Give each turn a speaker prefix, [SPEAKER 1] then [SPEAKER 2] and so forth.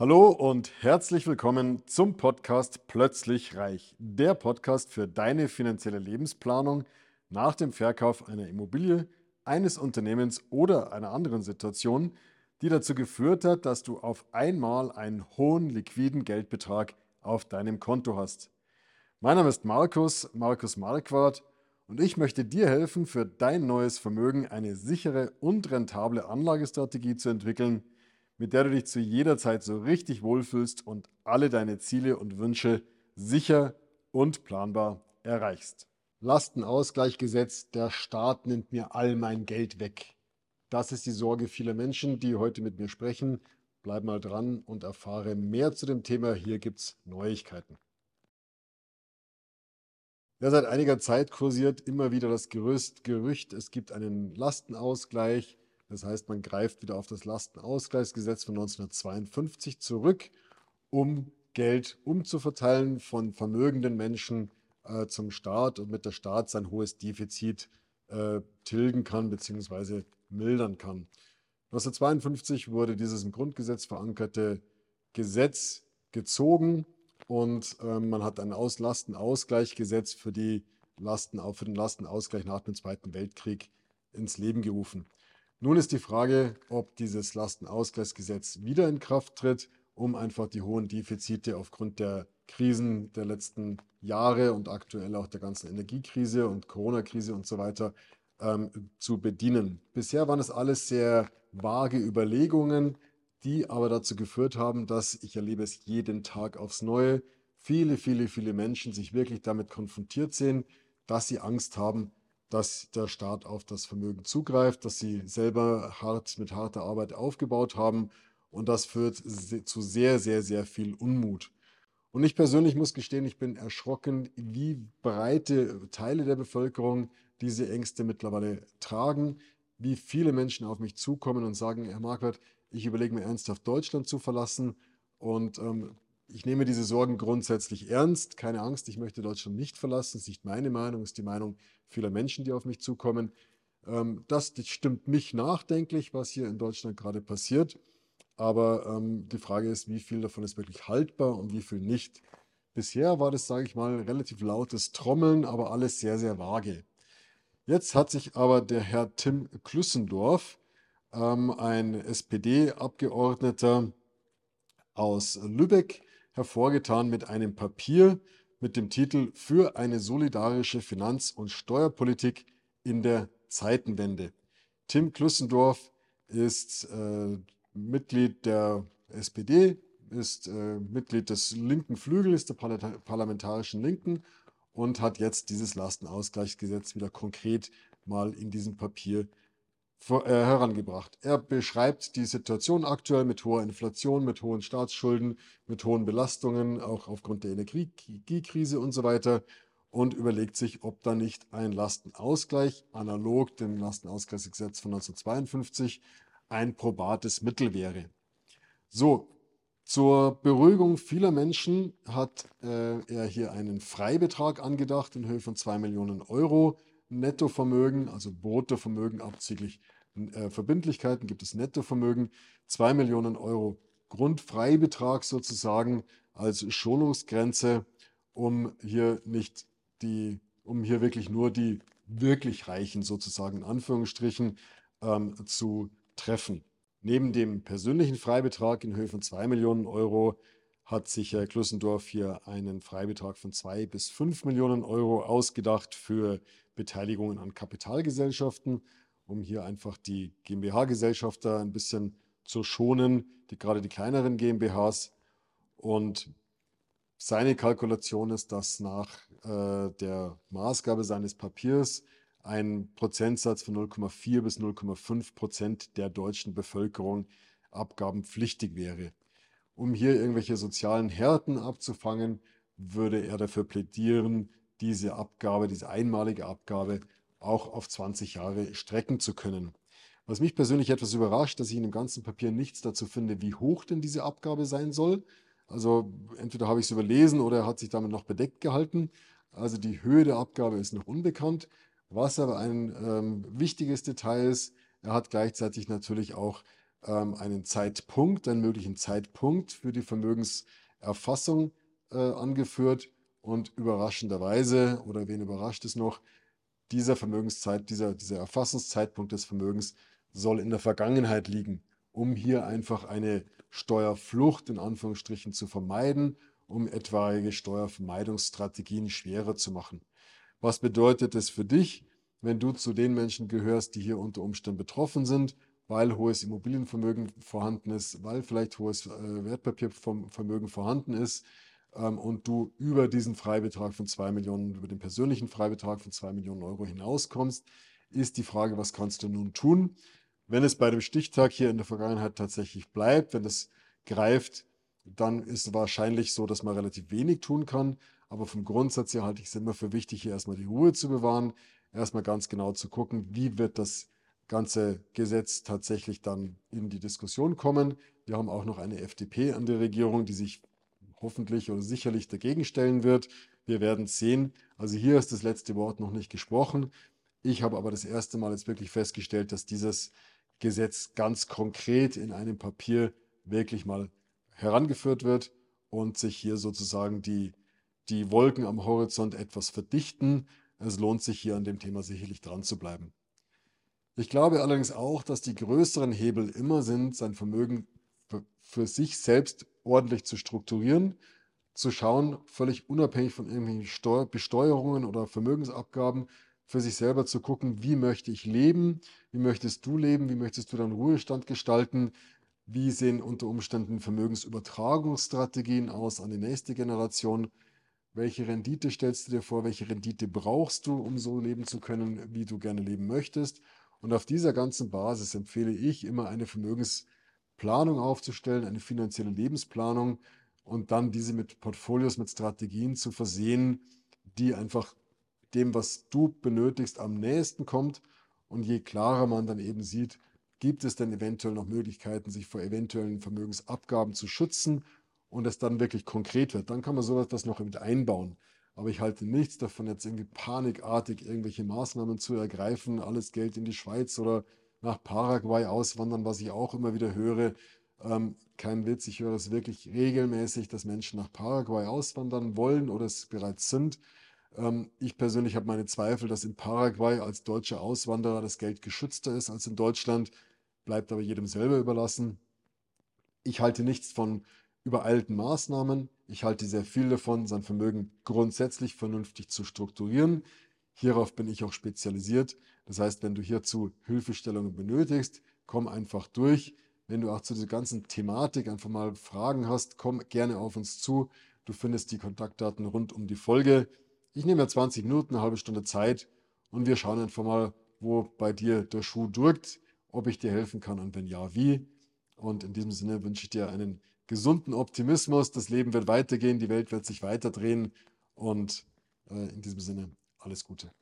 [SPEAKER 1] Hallo und herzlich willkommen zum Podcast Plötzlich Reich, der Podcast für deine finanzielle Lebensplanung nach dem Verkauf einer Immobilie, eines Unternehmens oder einer anderen Situation, die dazu geführt hat, dass du auf einmal einen hohen liquiden Geldbetrag auf deinem Konto hast. Mein Name ist Markus, Markus Marquardt und ich möchte dir helfen, für dein neues Vermögen eine sichere und rentable Anlagestrategie zu entwickeln, mit der du dich zu jeder Zeit so richtig wohlfühlst und alle deine Ziele und Wünsche sicher und planbar erreichst. Lastenausgleichgesetz, der Staat nimmt mir all mein Geld weg. Das ist die Sorge vieler Menschen, die heute mit mir sprechen. Bleib mal dran und erfahre mehr zu dem Thema. Hier gibt es Neuigkeiten. Ja, seit einiger Zeit kursiert immer wieder das Gerüst, Gerücht, es gibt einen Lastenausgleich das heißt, man greift wieder auf das Lastenausgleichsgesetz von 1952 zurück, um Geld umzuverteilen von vermögenden Menschen äh, zum Staat und mit der Staat sein hohes Defizit äh, tilgen kann bzw. mildern kann. 1952 wurde dieses im Grundgesetz verankerte Gesetz gezogen und äh, man hat ein Aus Lastenausgleichgesetz für, die Lasten, für den Lastenausgleich nach dem Zweiten Weltkrieg ins Leben gerufen. Nun ist die Frage, ob dieses Lastenausgleichsgesetz wieder in Kraft tritt, um einfach die hohen Defizite aufgrund der Krisen der letzten Jahre und aktuell auch der ganzen Energiekrise und Corona-Krise und so weiter ähm, zu bedienen. Bisher waren es alles sehr vage Überlegungen, die aber dazu geführt haben, dass ich erlebe es jeden Tag aufs Neue, viele, viele, viele Menschen sich wirklich damit konfrontiert sehen, dass sie Angst haben, dass der Staat auf das Vermögen zugreift, das sie selber hart mit harter Arbeit aufgebaut haben. Und das führt zu sehr, sehr, sehr viel Unmut. Und ich persönlich muss gestehen, ich bin erschrocken, wie breite Teile der Bevölkerung diese Ängste mittlerweile tragen, wie viele Menschen auf mich zukommen und sagen, Herr Marquardt, ich überlege mir ernsthaft Deutschland zu verlassen und ähm, ich nehme diese Sorgen grundsätzlich ernst. Keine Angst, ich möchte Deutschland nicht verlassen. Das ist nicht meine Meinung, das ist die Meinung vieler Menschen, die auf mich zukommen. Ähm, das, stimmt mich nachdenklich, was hier in Deutschland gerade passiert. Aber ähm, die Frage ist, wie viel davon ist wirklich haltbar und wie viel nicht. Bisher war das, sage ich mal, relativ lautes Trommeln, aber alles sehr, sehr vage. Jetzt hat sich aber der Herr Tim Klüssendorf, ähm, ein SPD-Abgeordneter aus Lübeck, hervorgetan mit einem Papier mit dem Titel Für eine solidarische Finanz- und Steuerpolitik in der Zeitenwende. Tim Klussendorf ist äh, Mitglied der SPD, ist äh, Mitglied des linken Flügels der parlamentarischen Linken und hat jetzt dieses Lastenausgleichsgesetz wieder konkret mal in diesem Papier herangebracht. Er beschreibt die Situation aktuell mit hoher Inflation, mit hohen Staatsschulden, mit hohen Belastungen, auch aufgrund der Energiekrise und so weiter und überlegt sich, ob da nicht ein Lastenausgleich, analog dem Lastenausgleichsgesetz von 1952, ein probates Mittel wäre. So, zur Beruhigung vieler Menschen hat äh, er hier einen Freibetrag angedacht in Höhe von 2 Millionen Euro Nettovermögen, also Bruttovermögen abzüglich äh, Verbindlichkeiten, gibt es Nettovermögen, 2 Millionen Euro Grundfreibetrag sozusagen als Schonungsgrenze, um hier nicht die, um hier wirklich nur die wirklich Reichen sozusagen in Anführungsstrichen ähm, zu treffen. Neben dem persönlichen Freibetrag in Höhe von 2 Millionen Euro hat sich Herr Klussendorf hier einen Freibetrag von 2 bis 5 Millionen Euro ausgedacht für Beteiligungen an Kapitalgesellschaften, um hier einfach die GmbH-Gesellschafter ein bisschen zu schonen, die, gerade die kleineren GmbHs. Und seine Kalkulation ist, dass nach äh, der Maßgabe seines Papiers ein Prozentsatz von 0,4 bis 0,5 Prozent der deutschen Bevölkerung abgabenpflichtig wäre. Um hier irgendwelche sozialen Härten abzufangen, würde er dafür plädieren, diese Abgabe, diese einmalige Abgabe auch auf 20 Jahre strecken zu können. Was mich persönlich etwas überrascht, dass ich in dem ganzen Papier nichts dazu finde, wie hoch denn diese Abgabe sein soll. Also entweder habe ich es überlesen oder er hat sich damit noch bedeckt gehalten. Also die Höhe der Abgabe ist noch unbekannt. Was aber ein ähm, wichtiges Detail ist, er hat gleichzeitig natürlich auch ähm, einen Zeitpunkt, einen möglichen Zeitpunkt für die Vermögenserfassung äh, angeführt und überraschenderweise, oder wen überrascht es noch, dieser Vermögenszeit, dieser, dieser Erfassungszeitpunkt des Vermögens soll in der Vergangenheit liegen, um hier einfach eine Steuerflucht in Anführungsstrichen zu vermeiden, um etwaige Steuervermeidungsstrategien schwerer zu machen. Was bedeutet es für dich, wenn du zu den Menschen gehörst, die hier unter Umständen betroffen sind, weil hohes Immobilienvermögen vorhanden ist, weil vielleicht hohes äh, Wertpapiervermögen vorhanden ist ähm, und du über diesen Freibetrag von 2 Millionen, über den persönlichen Freibetrag von 2 Millionen Euro hinauskommst, ist die Frage, was kannst du nun tun? Wenn es bei dem Stichtag hier in der Vergangenheit tatsächlich bleibt, wenn es greift, dann ist es wahrscheinlich so, dass man relativ wenig tun kann. Aber vom Grundsatz her halte ich es immer für wichtig, hier erstmal die Ruhe zu bewahren, erstmal ganz genau zu gucken, wie wird das ganze Gesetz tatsächlich dann in die Diskussion kommen. Wir haben auch noch eine FDP an der Regierung, die sich hoffentlich oder sicherlich dagegen stellen wird. Wir werden sehen. Also hier ist das letzte Wort noch nicht gesprochen. Ich habe aber das erste Mal jetzt wirklich festgestellt, dass dieses Gesetz ganz konkret in einem Papier wirklich mal herangeführt wird und sich hier sozusagen die, die Wolken am Horizont etwas verdichten. Es lohnt sich hier an dem Thema sicherlich dran zu bleiben. Ich glaube allerdings auch, dass die größeren Hebel immer sind, sein Vermögen für sich selbst ordentlich zu strukturieren, zu schauen, völlig unabhängig von irgendwelchen Besteuerungen oder Vermögensabgaben, für sich selber zu gucken, wie möchte ich leben, wie möchtest du leben, wie möchtest du deinen Ruhestand gestalten, wie sehen unter Umständen Vermögensübertragungsstrategien aus an die nächste Generation, welche Rendite stellst du dir vor, welche Rendite brauchst du, um so leben zu können, wie du gerne leben möchtest. Und auf dieser ganzen Basis empfehle ich immer eine Vermögensplanung aufzustellen, eine finanzielle Lebensplanung und dann diese mit Portfolios, mit Strategien zu versehen, die einfach dem, was du benötigst, am nächsten kommt. Und je klarer man dann eben sieht, gibt es denn eventuell noch Möglichkeiten, sich vor eventuellen Vermögensabgaben zu schützen und es dann wirklich konkret wird, dann kann man sowas noch mit einbauen. Aber ich halte nichts davon, jetzt irgendwie panikartig irgendwelche Maßnahmen zu ergreifen, alles Geld in die Schweiz oder nach Paraguay auswandern, was ich auch immer wieder höre. Ähm, kein Witz, ich höre es wirklich regelmäßig, dass Menschen nach Paraguay auswandern wollen oder es bereits sind. Ähm, ich persönlich habe meine Zweifel, dass in Paraguay als deutscher Auswanderer das Geld geschützter ist als in Deutschland, bleibt aber jedem selber überlassen. Ich halte nichts von übereilten Maßnahmen. Ich halte sehr viel davon, sein Vermögen grundsätzlich vernünftig zu strukturieren. Hierauf bin ich auch spezialisiert. Das heißt, wenn du hierzu Hilfestellungen benötigst, komm einfach durch. Wenn du auch zu dieser ganzen Thematik einfach mal Fragen hast, komm gerne auf uns zu. Du findest die Kontaktdaten rund um die Folge. Ich nehme mir 20 Minuten, eine halbe Stunde Zeit und wir schauen einfach mal, wo bei dir der Schuh drückt, ob ich dir helfen kann und wenn ja, wie. Und in diesem Sinne wünsche ich dir einen gesunden Optimismus. Das Leben wird weitergehen, die Welt wird sich weiterdrehen und äh, in diesem Sinne alles Gute.